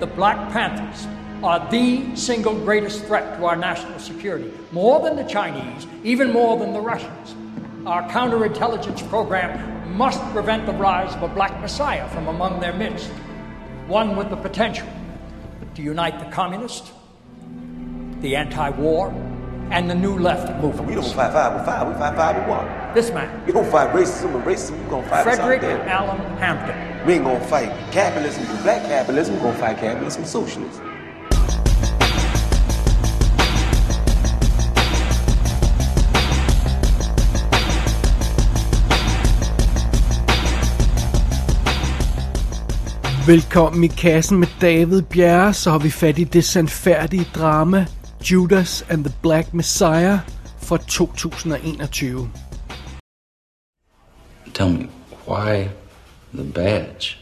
the Black Panthers are the single greatest threat to our national security, more than the Chinese, even more than the Russians. Our counterintelligence program must prevent the rise of a black messiah from among their midst, one with the potential to unite the communist, the anti-war, and the new left movement. We don't fight fire with five, we fight five with water. This man, We don't fight racism with racism, we gonna fight Frederick. Allen Hampton. We ain't gonna fight capitalism with black capitalism, we gonna fight capitalism with socialism. Velkommen i kassen med David Bjerre, så har vi fat i det sandfærdige drama Judas and the Black Messiah fra 2021. Tell me, why the badge?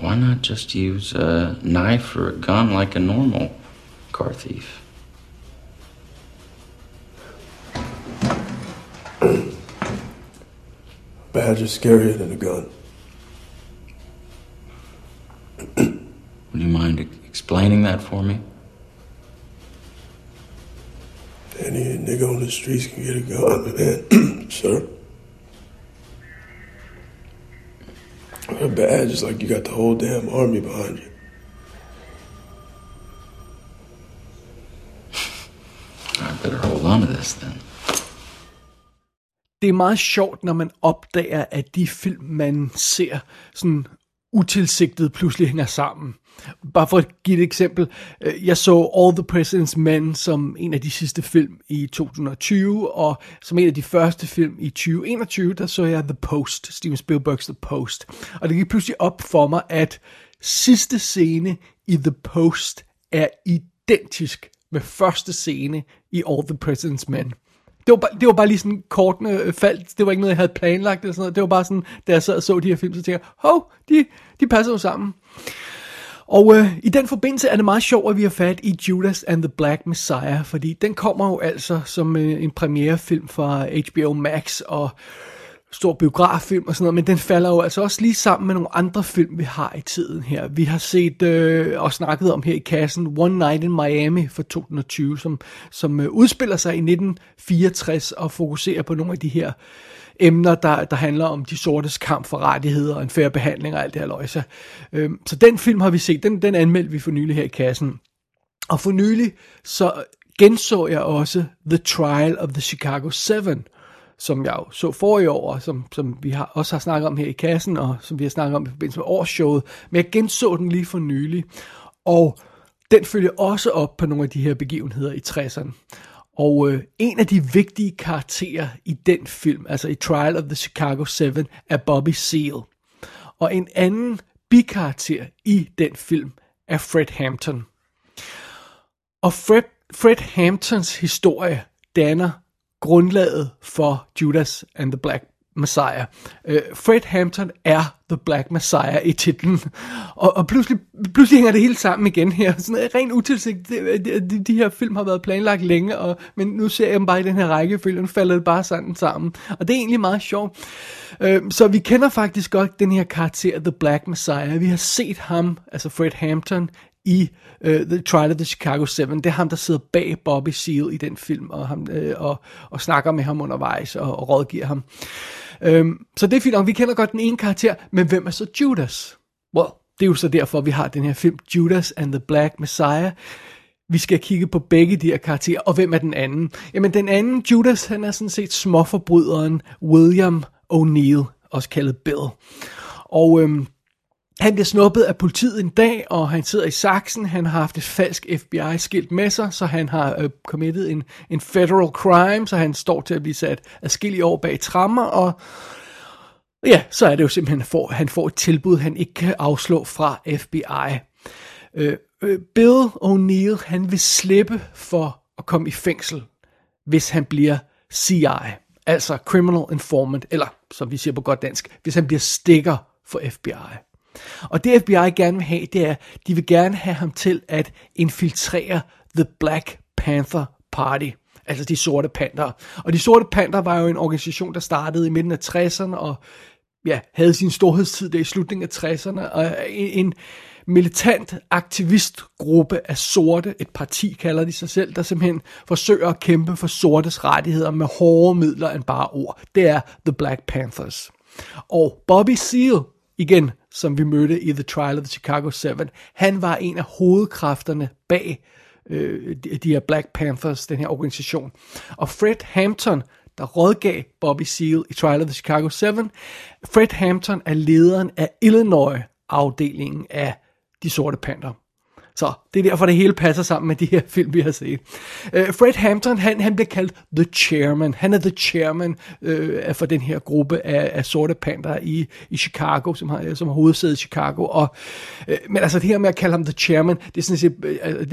Why not just use a knife or a gun like a normal car thief? Badge is scarier than a gun. Would you mind explaining that for me? Any nigga on the streets can get a gun, man. sir. A badge is like you got the whole damn army behind you. I better hold on to this then. Det er meget sjovt, når man opdager, at de film, man ser, sådan utilsigtet pludselig hænger sammen. Bare for at give et eksempel. Øh, jeg så All the President's Men som en af de sidste film i 2020, og som en af de første film i 2021, der så jeg The Post, Steven Spielbergs The Post. Og det gik pludselig op for mig, at sidste scene i The Post er identisk med første scene i All the President's Men. Det var, bare, det var bare lige sådan kortene øh, faldt. Det var ikke noget, jeg havde planlagt. Eller sådan noget. Det var bare sådan, da jeg sad og så de her film, så tænkte jeg, hov, de, de passer jo sammen. Og øh, i den forbindelse er det meget sjovt, at vi har fat i Judas and the Black Messiah, fordi den kommer jo altså som øh, en premierefilm fra HBO Max og stor biograffilm og sådan noget, men den falder jo altså også lige sammen med nogle andre film, vi har i tiden her. Vi har set øh, og snakket om her i kassen One Night in Miami fra 2020, som, som øh, udspiller sig i 1964 og fokuserer på nogle af de her emner, der, der handler om de sortes kamp for rettigheder og en færre behandling og alt det her løjse. Øh, så den film har vi set, den, den anmeldte vi for nylig her i kassen. Og for nylig så genså jeg også The Trial of the Chicago 7, som jeg jo så for i år, og som, som vi har, også har snakket om her i kassen, og som vi har snakket om i forbindelse med årsshowet. Men jeg genså den lige for nylig, og den følger også op på nogle af de her begivenheder i 60'erne. Og øh, en af de vigtige karakterer i den film, altså i Trial of the Chicago 7, er Bobby Seale. Og en anden bikarakter i den film er Fred Hampton. Og Fred, Fred Hamptons historie danner grundlaget for Judas and the Black Messiah. Øh, Fred Hampton er The Black Messiah i titlen. Og, og pludselig, pludselig hænger det hele sammen igen her. Sådan en rent utilsigtet. De, de, de her film har været planlagt længe, og, men nu ser jeg dem bare i den her rækkefølge, og nu falder det bare sådan sammen. Og det er egentlig meget sjovt. Øh, så vi kender faktisk godt den her karakter, The Black Messiah. Vi har set ham, altså Fred Hampton, i uh, The Trial of the Chicago 7. Det er ham, der sidder bag Bobby Seale i den film, og, ham, uh, og, og snakker med ham undervejs, og, og rådgiver ham. Um, så det er fint og vi kender godt den ene karakter, men hvem er så Judas? Well, det er jo så derfor, vi har den her film, Judas and the Black Messiah. Vi skal kigge på begge de her karakterer, og hvem er den anden? Jamen den anden, Judas, han er sådan set småforbryderen William O'Neill, også kaldet Bill. Og øhm, han bliver snuppet af politiet en dag, og han sidder i saksen. Han har haft et falsk FBI-skilt med sig, så han har øh, committet en, en federal crime, så han står til at blive sat adskillige år bag trammer, og ja, så er det jo simpelthen, at han får, et tilbud, han ikke kan afslå fra FBI. Øh, øh, Bill O'Neill, han vil slippe for at komme i fængsel, hvis han bliver CI, altså Criminal Informant, eller som vi siger på godt dansk, hvis han bliver stikker for FBI. Og det FBI gerne vil have, det er, de vil gerne have ham til at infiltrere The Black Panther Party. Altså de sorte panter. Og de sorte panter var jo en organisation, der startede i midten af 60'erne og ja, havde sin storhedstid der i slutningen af 60'erne, og en, en militant aktivistgruppe af sorte, et parti kalder de sig selv, der simpelthen forsøger at kæmpe for sortes rettigheder med hårde midler end bare ord. Det er The Black Panthers. Og Bobby Seale, igen, som vi mødte i The Trial of the Chicago 7, han var en af hovedkræfterne bag øh, de, de her Black Panthers, den her organisation. Og Fred Hampton, der rådgav Bobby Seale i Trial of the Chicago 7, Fred Hampton er lederen af Illinois-afdelingen af de sorte panter. Så det er derfor, det hele passer sammen med de her film, vi har set. Uh, Fred Hampton, han, han bliver kaldt The Chairman. Han er The Chairman uh, for den her gruppe af, af sorte panter i, i Chicago, som har, som har hovedsæde i Chicago. Og, uh, men altså det her med at kalde ham The Chairman, det er sådan set,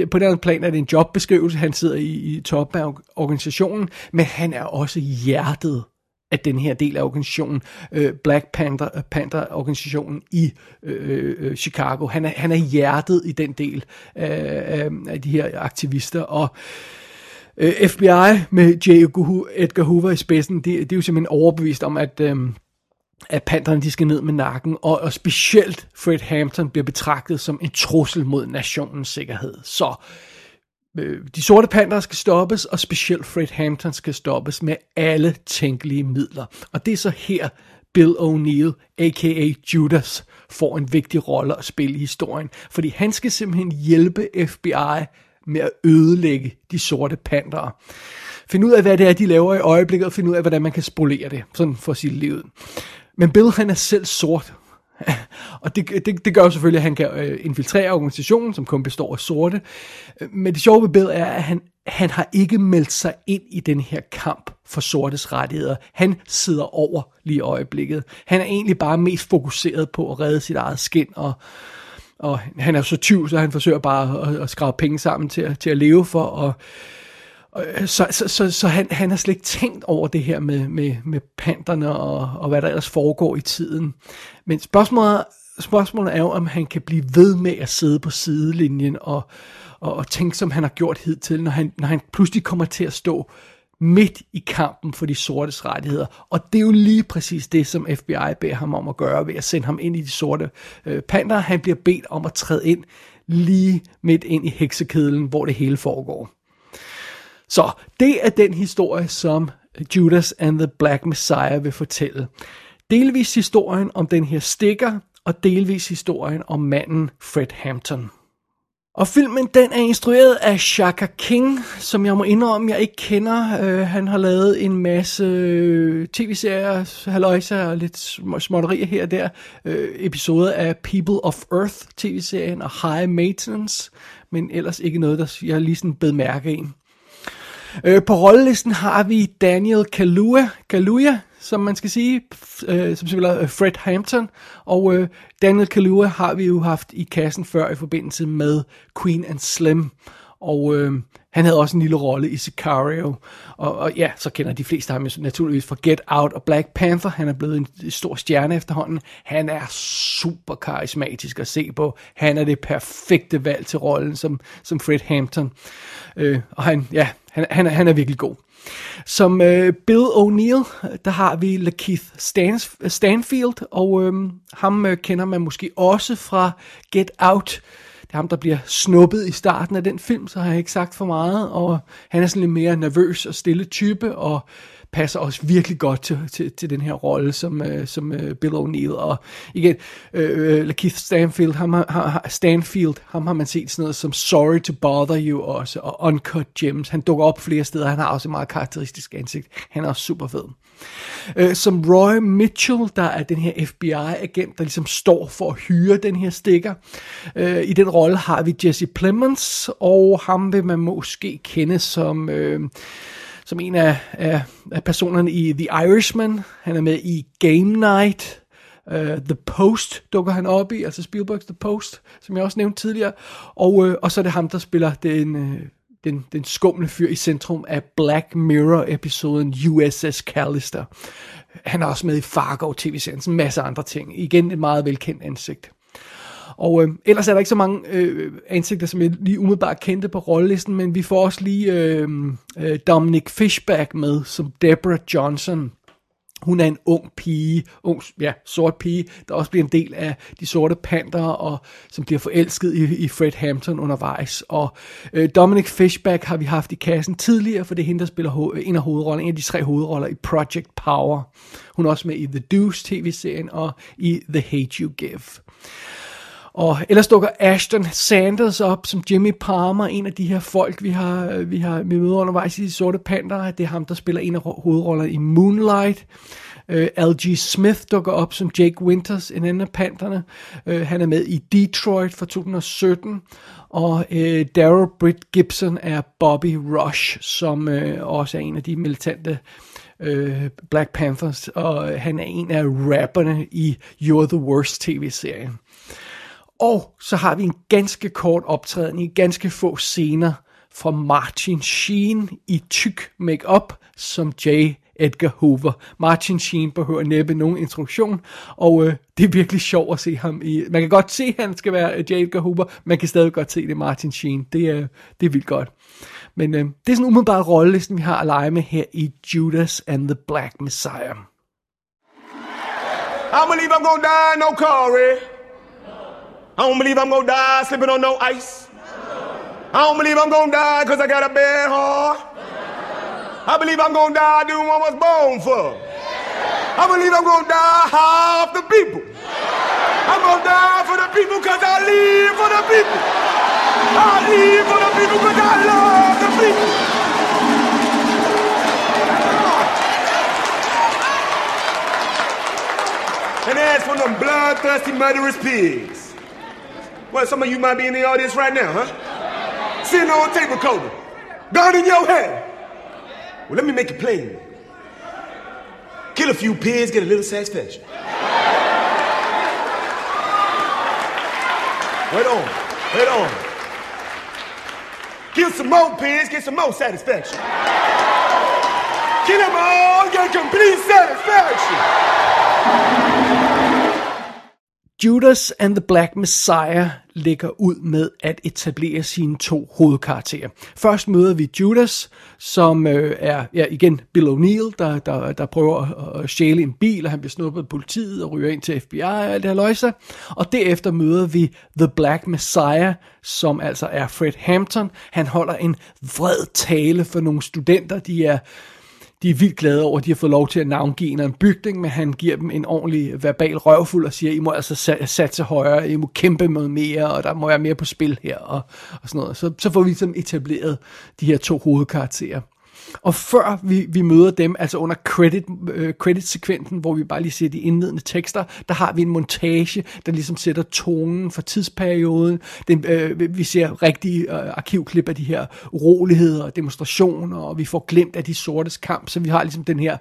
uh, på den anden plan er det en jobbeskrivelse. Han sidder i, i toppen af organisationen, men han er også hjertet af den her del af organisationen, øh, Black Panther, øh, Panther organisationen i øh, øh, Chicago. Han er, han er hjertet i den del øh, øh af de her aktivister, og øh, FBI med J. Edgar Hoover i spidsen, det, det er jo simpelthen overbevist om, at øh, at Pantherne de skal ned med nakken, og, og specielt Fred Hampton bliver betragtet som en trussel mod nationens sikkerhed. Så Øh, Øh, de sorte panter skal stoppes, og specielt Fred Hampton skal stoppes med alle tænkelige midler. Og det er så her, Bill O'Neill, a.k.a. Judas, får en vigtig rolle at spille i historien. Fordi han skal simpelthen hjælpe FBI med at ødelægge de sorte panter. Find ud af, hvad det er, de laver i øjeblikket, og find ud af, hvordan man kan spolere det, sådan for sit liv. Men Bill, han er selv sort, og det, det, det gør jo selvfølgelig, at han kan øh, infiltrere organisationen, som kun består af sorte. Men det sjove ved Bill er, at han, han har ikke meldt sig ind i den her kamp for sortes rettigheder. Han sidder over lige i øjeblikket. Han er egentlig bare mest fokuseret på at redde sit eget skin, og, og han er så tyv, så han forsøger bare at, at skrave penge sammen til, til at leve for, og Øh, så, så, så, så han, han har slet ikke tænkt over det her med, med, med panterne og, og hvad der ellers foregår i tiden. Men spørgsmålet, spørgsmålet er jo, om han kan blive ved med at sidde på sidelinjen og, og, og tænke, som han har gjort hidtil, når han, når han pludselig kommer til at stå midt i kampen for de sortes rettigheder. Og det er jo lige præcis det, som FBI beder ham om at gøre ved at sende ham ind i de sorte øh, panter. Han bliver bedt om at træde ind lige midt ind i heksekedlen, hvor det hele foregår. Så det er den historie, som Judas and the Black Messiah vil fortælle. Delvis historien om den her stikker, og delvis historien om manden Fred Hampton. Og filmen den er instrueret af Shaka King, som jeg må indrømme, jeg ikke kender. Uh, han har lavet en masse øh, tv-serier, haløjser og lidt småtterier her og der. Uh, episoder af People of Earth tv-serien og High Maintenance, men ellers ikke noget, der jeg lige sådan bed mærke i. Øh, på rollelisten har vi Daniel Kaluuya, Kaluuya som man skal sige, øh, som spiller øh, Fred Hampton, og øh, Daniel Kaluuya har vi jo haft i kassen før i forbindelse med Queen and Slim, og øh, han havde også en lille rolle i Sicario, og, og ja, så kender de fleste ham naturligvis fra Get Out og Black Panther, han er blevet en stor stjerne efterhånden, han er super karismatisk at se på, han er det perfekte valg til rollen som, som Fred Hampton, øh, og han, ja, han, han, han er virkelig god. Som øh, Bill O'Neill, der har vi Lakeith Stans, Stanfield, og øh, ham øh, kender man måske også fra Get Out ham, der bliver snuppet i starten af den film, så har jeg ikke sagt for meget, og han er sådan lidt mere nervøs og stille type, og passer også virkelig godt til, til, til den her rolle som, øh, som øh, Bill O'Neill. Og igen, øh, øh Keith Stanfield ham, har, Stanfield, ham har man set sådan noget som Sorry to Bother You også, og Uncut Gems. Han dukker op flere steder, han har også et meget karakteristisk ansigt. Han er også super fed. Uh, som Roy Mitchell, der er den her FBI-agent, der ligesom står for at hyre den her stikker. Uh, I den rolle har vi Jesse Plemons, og ham vil man måske kende som... Øh, som en af, af, af personerne i The Irishman. Han er med i Game Night. Uh, The Post dukker han op i, altså Spielberg's The Post, som jeg også nævnte tidligere. Og, uh, og så er det ham, der spiller den, uh, den, den skumle fyr i centrum af Black Mirror-episoden USS Callister. Han er også med i Fargo tv-serien, en masse andre ting. Igen et meget velkendt ansigt. Og øh, ellers er der ikke så mange øh, ansigter, som jeg lige umiddelbart kendte på rollelisten, men vi får også lige øh, øh, Dominic Fishback med som Deborah Johnson. Hun er en ung pige, ung, ja, sort pige, der også bliver en del af de sorte panter, og som bliver forelsket i, i Fred Hampton undervejs. Og øh, Dominic Fishback har vi haft i kassen tidligere, for det er hende, der spiller ho- en af hovedrollerne, en af de tre hovedroller i Project Power. Hun er også med i The Deuce tv-serien og i The Hate You Give. Og ellers dukker Ashton Sanders op som Jimmy Palmer, en af de her folk, vi har, vi har vi møder undervejs i de sorte panter. Det er ham, der spiller en af hovedrollerne i Moonlight. Øh, uh, L.G. Smith dukker op som Jake Winters, en anden af panterne. Uh, han er med i Detroit fra 2017. Og uh, Daryl Britt Gibson er Bobby Rush, som uh, også er en af de militante uh, Black Panthers. Og han er en af rapperne i You're the Worst tv-serien. Og så har vi en ganske kort optræden i ganske få scener fra Martin Sheen i tyk makeup som J. Edgar Hoover. Martin Sheen behøver næppe nogen introduktion, og øh, det er virkelig sjovt at se ham i... Man kan godt se, at han skal være øh, J. Edgar Hoover, man kan stadig godt se, det er Martin Sheen. Det er, det er vildt godt. Men øh, det er sådan umiddelbart rollelisten, vi har at lege med her i Judas and the Black Messiah. I believe I'm gonna die, no Corey. I don't believe I'm gonna die slipping on no ice. I don't believe I'm gonna die because I got a bad heart. I believe I'm gonna die doing what I was born for. I believe I'm gonna die half the people. I'm gonna die for the people because I live for the people. I live for the people because I love the people. And as for them bloodthirsty murderous pigs, well, some of you might be in the audience right now, huh? Sitting on a tape recorder, gun in your hand. Well, let me make it plain. Kill a few pigs, get a little satisfaction. Wait on, wait on. Kill some more pigs, get some more satisfaction. Kill them all, get complete satisfaction. Judas and the Black Messiah lægger ud med at etablere sine to hovedkarakterer. Først møder vi Judas, som øh, er ja, igen Bill O'Neill, der, der, der prøver at, at stjæle en bil, og han bliver snuppet af politiet og ryger ind til FBI og alt det her løjse. Og derefter møder vi The Black Messiah, som altså er Fred Hampton. Han holder en vred tale for nogle studenter, de er de er vildt glade over, at de har fået lov til at navngive en, bygning, men han giver dem en ordentlig verbal røvfuld og siger, I må altså satse højere, I må kæmpe med mere, og der må være mere på spil her, og, og sådan noget. Så, så får vi sådan etableret de her to hovedkarakterer. Og før vi, vi møder dem, altså under credit, øh, credit-sekvensen, hvor vi bare lige ser de indledende tekster, der har vi en montage, der ligesom sætter tonen for tidsperioden. Den, øh, vi ser rigtige øh, arkivklip af de her uroligheder og demonstrationer, og vi får glemt af de sortes kamp, så vi har ligesom den her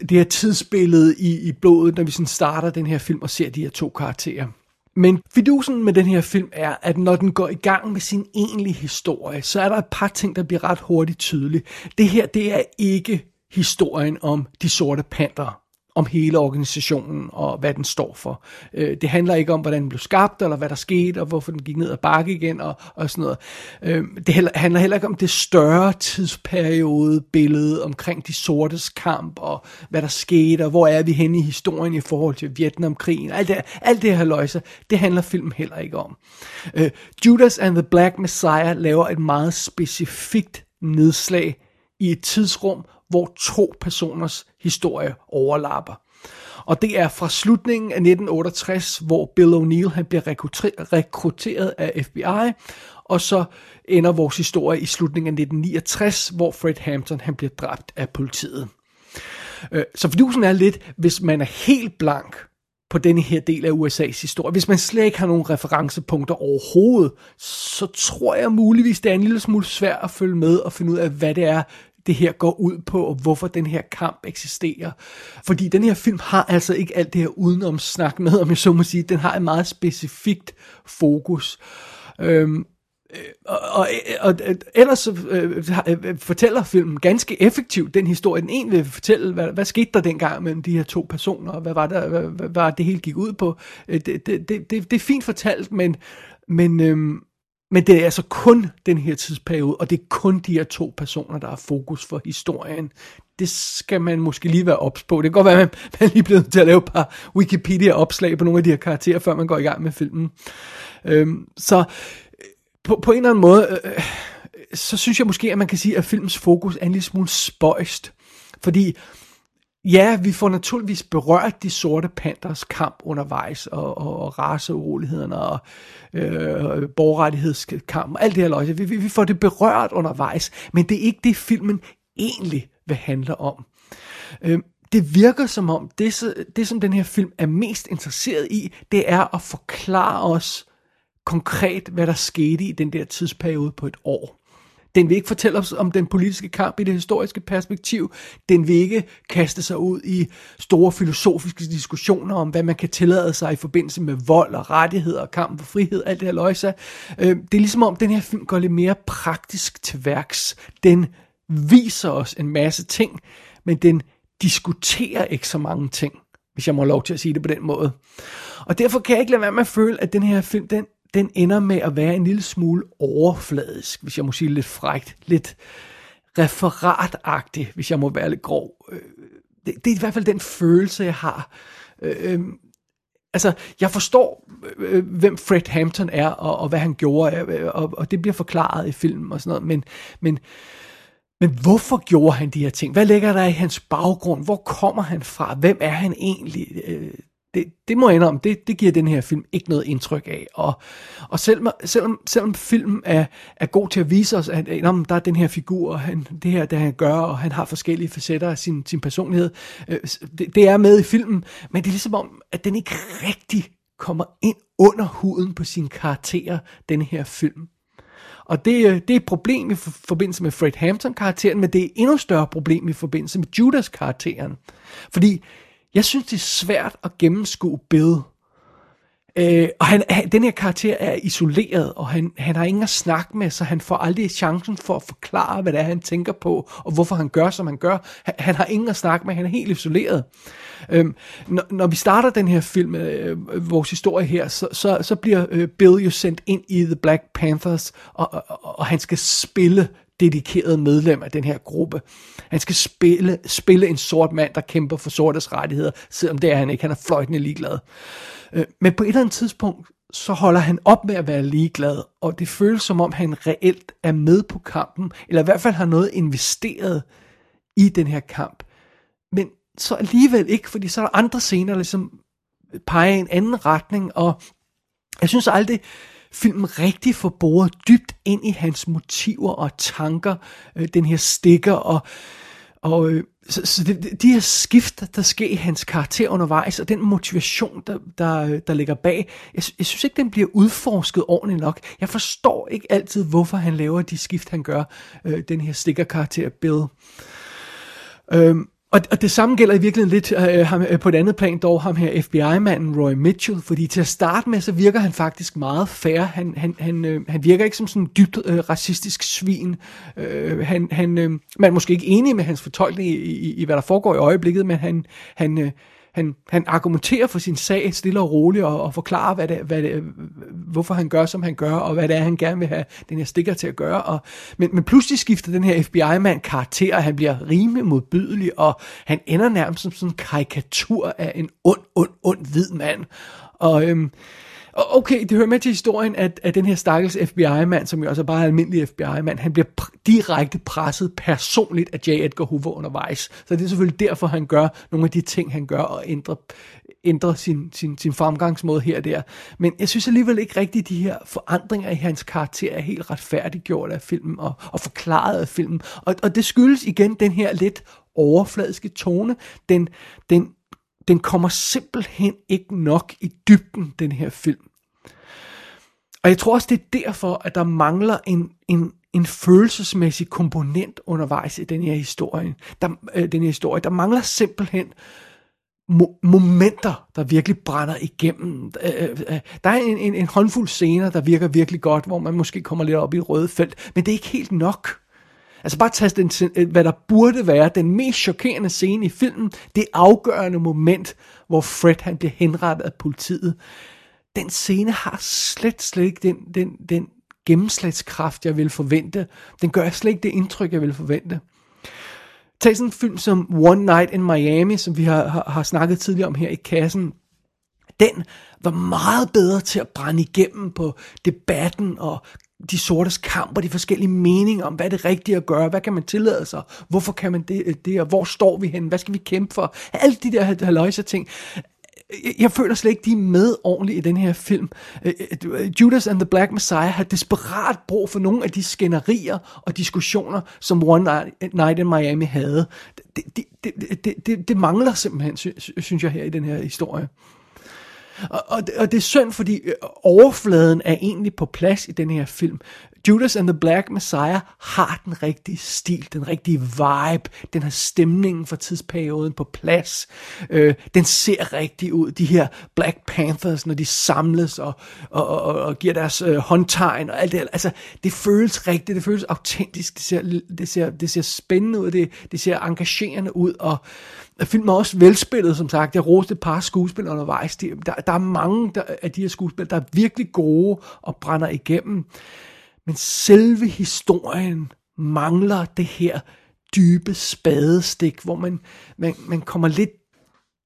det her tidsbillede i, i blodet, når vi sådan starter den her film og ser de her to karakterer. Men fidusen med den her film er, at når den går i gang med sin egentlige historie, så er der et par ting, der bliver ret hurtigt tydelige. Det her, det er ikke historien om de sorte panter om hele organisationen og hvad den står for. Øh, det handler ikke om, hvordan den blev skabt, eller hvad der skete, og hvorfor den gik ned ad bakke igen, og, og sådan noget. Øh, det handler heller ikke om det større tidsperiode billede omkring de sortes kamp, og hvad der skete, og hvor er vi henne i historien i forhold til Vietnamkrigen. Alt det, alt det her løjse, det handler filmen heller ikke om. Øh, Judas and the Black Messiah laver et meget specifikt nedslag i et tidsrum, hvor to personers historie overlapper. Og det er fra slutningen af 1968, hvor Bill O'Neill han bliver rekrutteret af FBI, og så ender vores historie i slutningen af 1969, hvor Fred Hampton han bliver dræbt af politiet. Øh, så fordusen er lidt, hvis man er helt blank på denne her del af USA's historie, hvis man slet ikke har nogen referencepunkter overhovedet, så tror jeg muligvis, det er en lille smule svært at følge med og finde ud af, hvad det er, det her går ud på, og hvorfor den her kamp eksisterer. Fordi den her film har altså ikke alt det her udenom snak med, om jeg så må sige. Den har et meget specifikt fokus. Øhm, og, og, og ellers så, øh, fortæller filmen ganske effektivt den historie, den egentlig vil fortælle, hvad, hvad skete der dengang mellem de her to personer, og hvad var, der, hvad, hvad var det hele gik ud på. Det, det, det, det, det er fint fortalt, men, men øhm, men det er altså kun den her tidsperiode, og det er kun de her to personer, der har fokus for historien. Det skal man måske lige være ops på. Det kan godt være, at man, man lige bliver nødt til at lave et par Wikipedia-opslag på nogle af de her karakterer, før man går i gang med filmen. Øhm, så øh, på, på en eller anden måde, øh, øh, så synes jeg måske, at man kan sige, at filmens fokus er en lille smule spøjst. Fordi Ja, vi får naturligvis berørt de sorte panters kamp undervejs, og, og, og raceurolighederne, og øh, borgerrettighedskampen, alt det her løg. Vi, vi, vi får det berørt undervejs, men det er ikke det, filmen egentlig vil handle om. Øh, det virker som om, det, det som den her film er mest interesseret i, det er at forklare os konkret, hvad der skete i den der tidsperiode på et år. Den vil ikke fortælle os om den politiske kamp i det historiske perspektiv. Den vil ikke kaste sig ud i store filosofiske diskussioner om, hvad man kan tillade sig i forbindelse med vold og rettigheder og kamp for frihed, alt det her løjse. Øh, det er ligesom om, den her film går lidt mere praktisk til værks. Den viser os en masse ting, men den diskuterer ikke så mange ting, hvis jeg må have lov til at sige det på den måde. Og derfor kan jeg ikke lade være med at føle, at den her film, den den ender med at være en lille smule overfladisk, hvis jeg må sige lidt frægt, lidt referatagtig, hvis jeg må være lidt grov. Øh, det, det er i hvert fald den følelse, jeg har. Øh, øhm, altså, jeg forstår, øh, øh, hvem Fred Hampton er, og, og hvad han gjorde, øh, øh, og, og det bliver forklaret i filmen og sådan noget, men, men, men hvorfor gjorde han de her ting? Hvad ligger der i hans baggrund? Hvor kommer han fra? Hvem er han egentlig? Øh, det, det må jeg indrømme, det, det giver den her film ikke noget indtryk af. Og, og selv, selvom, selvom filmen er, er god til at vise os, at, at der er den her figur, og han, det her, det han gør, og han har forskellige facetter af sin, sin personlighed, øh, det, det er med i filmen, men det er ligesom om, at den ikke rigtig kommer ind under huden på sine karakterer, den her film. Og det, øh, det er et problem i forbindelse med Fred Hampton-karakteren, men det er et endnu større problem i forbindelse med Judas-karakteren. Fordi jeg synes, det er svært at gennemskue Bill. Øh, og han, han, den her karakter er isoleret, og han, han har ingen at snakke med, så han får aldrig chancen for at forklare, hvad det er, han tænker på, og hvorfor han gør, som han gør. Han, han har ingen at snakke med, han er helt isoleret. Øh, når, når vi starter den her film, øh, vores historie her, så, så, så bliver øh, Bill jo sendt ind i The Black Panthers, og, og, og han skal spille dedikeret medlem af den her gruppe. Han skal spille, spille en sort mand, der kæmper for sortes rettigheder, selvom det er han ikke. Han er fløjtende ligeglad. Øh, men på et eller andet tidspunkt, så holder han op med at være ligeglad, og det føles som om, han reelt er med på kampen, eller i hvert fald har noget investeret i den her kamp. Men så alligevel ikke, fordi så er der andre scener, der ligesom peger i en anden retning, og jeg synes aldrig, filmen rigtig får boret dybt ind i hans motiver og tanker, øh, den her stikker, og, og øh, så, så det, de her skift, der sker i hans karakter undervejs, og den motivation, der, der, der ligger bag, jeg, jeg synes ikke, den bliver udforsket ordentligt nok. Jeg forstår ikke altid, hvorfor han laver de skift, han gør, øh, den her stikkerkarakter Bill. Øhm, og, og det samme gælder i virkeligheden lidt øh, øh, ham, øh, på et andet plan, dog ham her FBI-manden Roy Mitchell, fordi til at starte med, så virker han faktisk meget fair. Han, han, han, øh, han virker ikke som sådan en dybt øh, racistisk svin. Øh, han, han, øh, man er måske ikke enig med hans fortolkning i, i, i, hvad der foregår i øjeblikket, men han, han, øh, han, han argumenterer for sin sag stille og roligt og, og forklarer, hvad det, hvad det, hvorfor han gør, som han gør, og hvad det er, han gerne vil have den her stikker til at gøre. Og, men, men pludselig skifter den her FBI-mand karakter, og han bliver rimelig modbydelig, og han ender nærmest som sådan en karikatur af en ond, ond, ond hvid mand. Og øhm, Okay, det hører med til historien, at, at den her stakkels FBI-mand, som jo også er bare en almindelig FBI-mand, han bliver pr- direkte presset personligt af J. Edgar Hoover undervejs. Så det er selvfølgelig derfor, han gør nogle af de ting, han gør, og ændrer, ændrer sin, sin, sin fremgangsmåde her og der. Men jeg synes alligevel ikke rigtigt, at de her forandringer i hans karakter er helt retfærdiggjort af filmen og, og forklaret af filmen. Og, og det skyldes igen den her lidt overfladiske tone. Den, den den kommer simpelthen ikke nok i dybden, den her film. Og jeg tror også, det er derfor, at der mangler en, en, en følelsesmæssig komponent undervejs i den her historie. Der, øh, den her historie. Der mangler simpelthen mo- momenter, der virkelig brænder igennem. Øh, øh, øh der er en, en, en håndfuld scener, der virker virkelig godt, hvor man måske kommer lidt op i et røde felt, men det er ikke helt nok. Altså bare tage den, øh, hvad der burde være den mest chokerende scene i filmen, det afgørende moment, hvor Fred han bliver henrettet af politiet. Den scene har slet, slet ikke den, den, den gennemslagskraft, jeg vil forvente. Den gør slet ikke det indtryk, jeg vil forvente. tag sådan en film som One Night in Miami, som vi har, har, har snakket tidligere om her i kassen. Den var meget bedre til at brænde igennem på debatten og de sortes kamp og de forskellige meninger om, hvad er det rigtige at gøre, hvad kan man tillade sig, hvorfor kan man det, øh, det og hvor står vi hen, hvad skal vi kæmpe for, alle de der haløjse ting. Jeg føler slet ikke, de er med ordentligt i den her film. Øh, øh, Judas and the Black Messiah har desperat brug for nogle af de skænderier og diskussioner, som One Night in Miami havde. Det, det, det, det, det, det mangler simpelthen, synes jeg, her i den her historie. Og, og, og det er synd, fordi øh, overfladen er egentlig på plads i den her film. Judas and the Black Messiah har den rigtige stil, den rigtige vibe, den har stemningen for tidsperioden på plads. Øh, den ser rigtig ud, de her Black Panthers, når de samles og, og, og, og giver deres øh, håndtegn og alt det. Altså, det føles rigtigt, det føles autentisk, det ser, det ser, det ser spændende ud, det, det ser engagerende ud, og Filmen er også velspillet, som sagt. Jeg roste et par skuespil undervejs. Der, der er mange der, af de her skuespil, der er virkelig gode og brænder igennem. Men selve historien mangler det her dybe spadestik, hvor man, man, man kommer lidt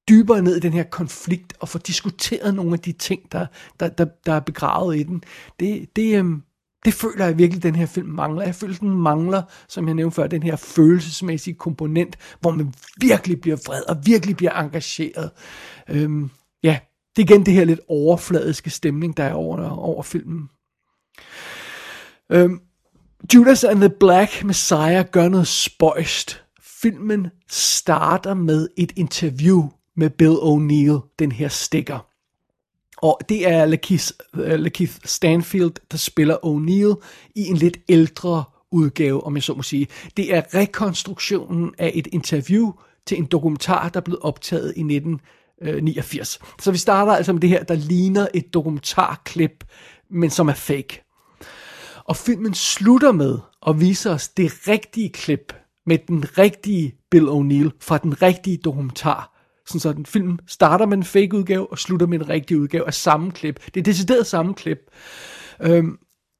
dybere ned i den her konflikt og får diskuteret nogle af de ting, der, der, der, der er begravet i den. Det, det, øhm, det føler jeg virkelig, den her film mangler. Jeg føler, den mangler, som jeg nævnte før, den her følelsesmæssige komponent, hvor man virkelig bliver vred og virkelig bliver engageret. Øhm, ja, det er igen det her lidt overfladiske stemning, der er over, over filmen. Øhm, Judas and the Black Messiah gør noget spøjst. Filmen starter med et interview med Bill O'Neill, den her stikker. Og det er Lakeith, øh, Lakeith Stanfield, der spiller O'Neill i en lidt ældre udgave, om jeg så må sige. Det er rekonstruktionen af et interview til en dokumentar, der blev optaget i 1989. Øh, så vi starter altså med det her, der ligner et dokumentarklip, men som er fake. Og filmen slutter med at vise os det rigtige klip med den rigtige Bill O'Neill fra den rigtige dokumentar sådan så den film starter med en fake udgave og slutter med en rigtig udgave af samme klip. Det er decideret samme klip. Øhm,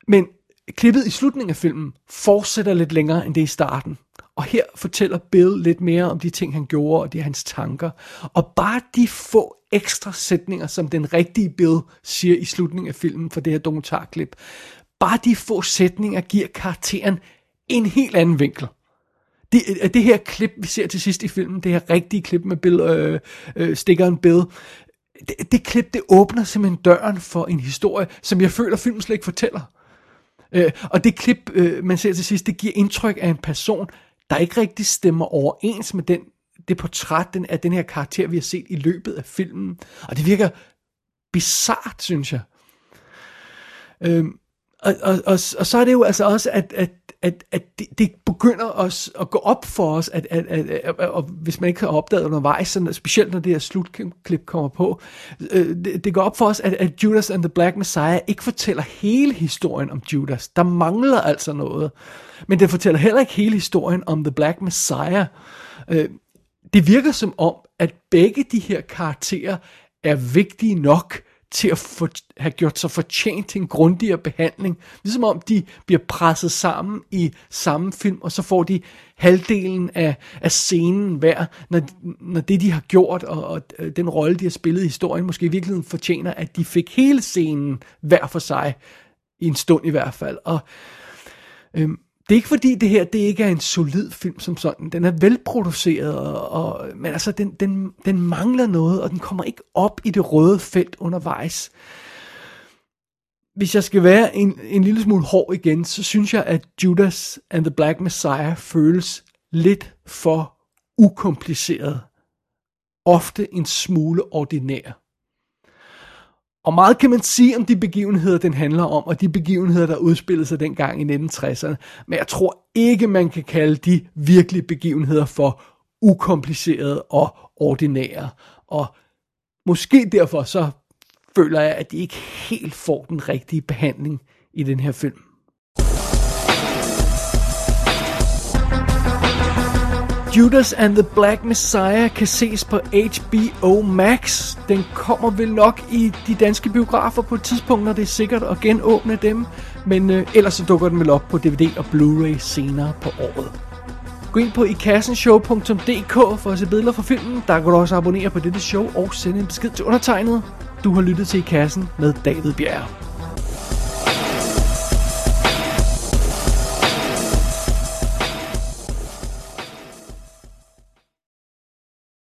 men klippet i slutningen af filmen fortsætter lidt længere end det i starten. Og her fortæller Bill lidt mere om de ting, han gjorde, og det er hans tanker. Og bare de få ekstra sætninger, som den rigtige Bill siger i slutningen af filmen for det her dokumentarklip, bare de få sætninger giver karakteren en helt anden vinkel det, øh, det her klip, vi ser til sidst i filmen, det her rigtige klip med Bill, øh, øh, stikkeren Bill, det, det klip, det åbner simpelthen døren for en historie, som jeg føler, filmen slet ikke fortæller. Øh, og det klip, øh, man ser til sidst, det giver indtryk af en person, der ikke rigtig stemmer overens med den, det portræt den, af den her karakter, vi har set i løbet af filmen. Og det virker bizart, synes jeg. Øh, og, og, og, og så er det jo altså også, at, at at, at det, det begynder os at gå op for os, at, at, at, at, at, at hvis man ikke har opdaget undervejs, sådan, specielt når det her slutklip kommer på, øh, det, det går op for os, at, at Judas and the Black Messiah ikke fortæller hele historien om Judas. Der mangler altså noget. Men det fortæller heller ikke hele historien om The Black Messiah. Øh, det virker som om, at begge de her karakterer er vigtige nok til at få, have gjort sig fortjent til en grundigere behandling. Ligesom om de bliver presset sammen i samme film, og så får de halvdelen af, af scenen hver, når, når det de har gjort, og, og øh, den rolle de har spillet i historien, måske i virkeligheden fortjener, at de fik hele scenen hver for sig, i en stund i hvert fald. Og øhm, det er ikke fordi det her det ikke er en solid film som sådan. Den er velproduceret, og, og, men altså den, den, den mangler noget, og den kommer ikke op i det røde felt undervejs. Hvis jeg skal være en, en lille smule hård igen, så synes jeg, at Judas and the Black Messiah føles lidt for ukompliceret. Ofte en smule ordinær. Og meget kan man sige om de begivenheder, den handler om, og de begivenheder, der udspillede sig dengang i 1960'erne. Men jeg tror ikke, man kan kalde de virkelige begivenheder for ukomplicerede og ordinære. Og måske derfor så føler jeg, at de ikke helt får den rigtige behandling i den her film. Judas and the Black Messiah kan ses på HBO Max. Den kommer vel nok i de danske biografer på et tidspunkt, når det er sikkert at genåbne dem. Men øh, ellers så dukker den vel op på DVD og Blu-ray senere på året. Gå ind på ikassenshow.dk for at se billeder fra filmen. Der kan du også abonnere på dette show og sende en besked til undertegnet. Du har lyttet til I Kassen med David Bjerg.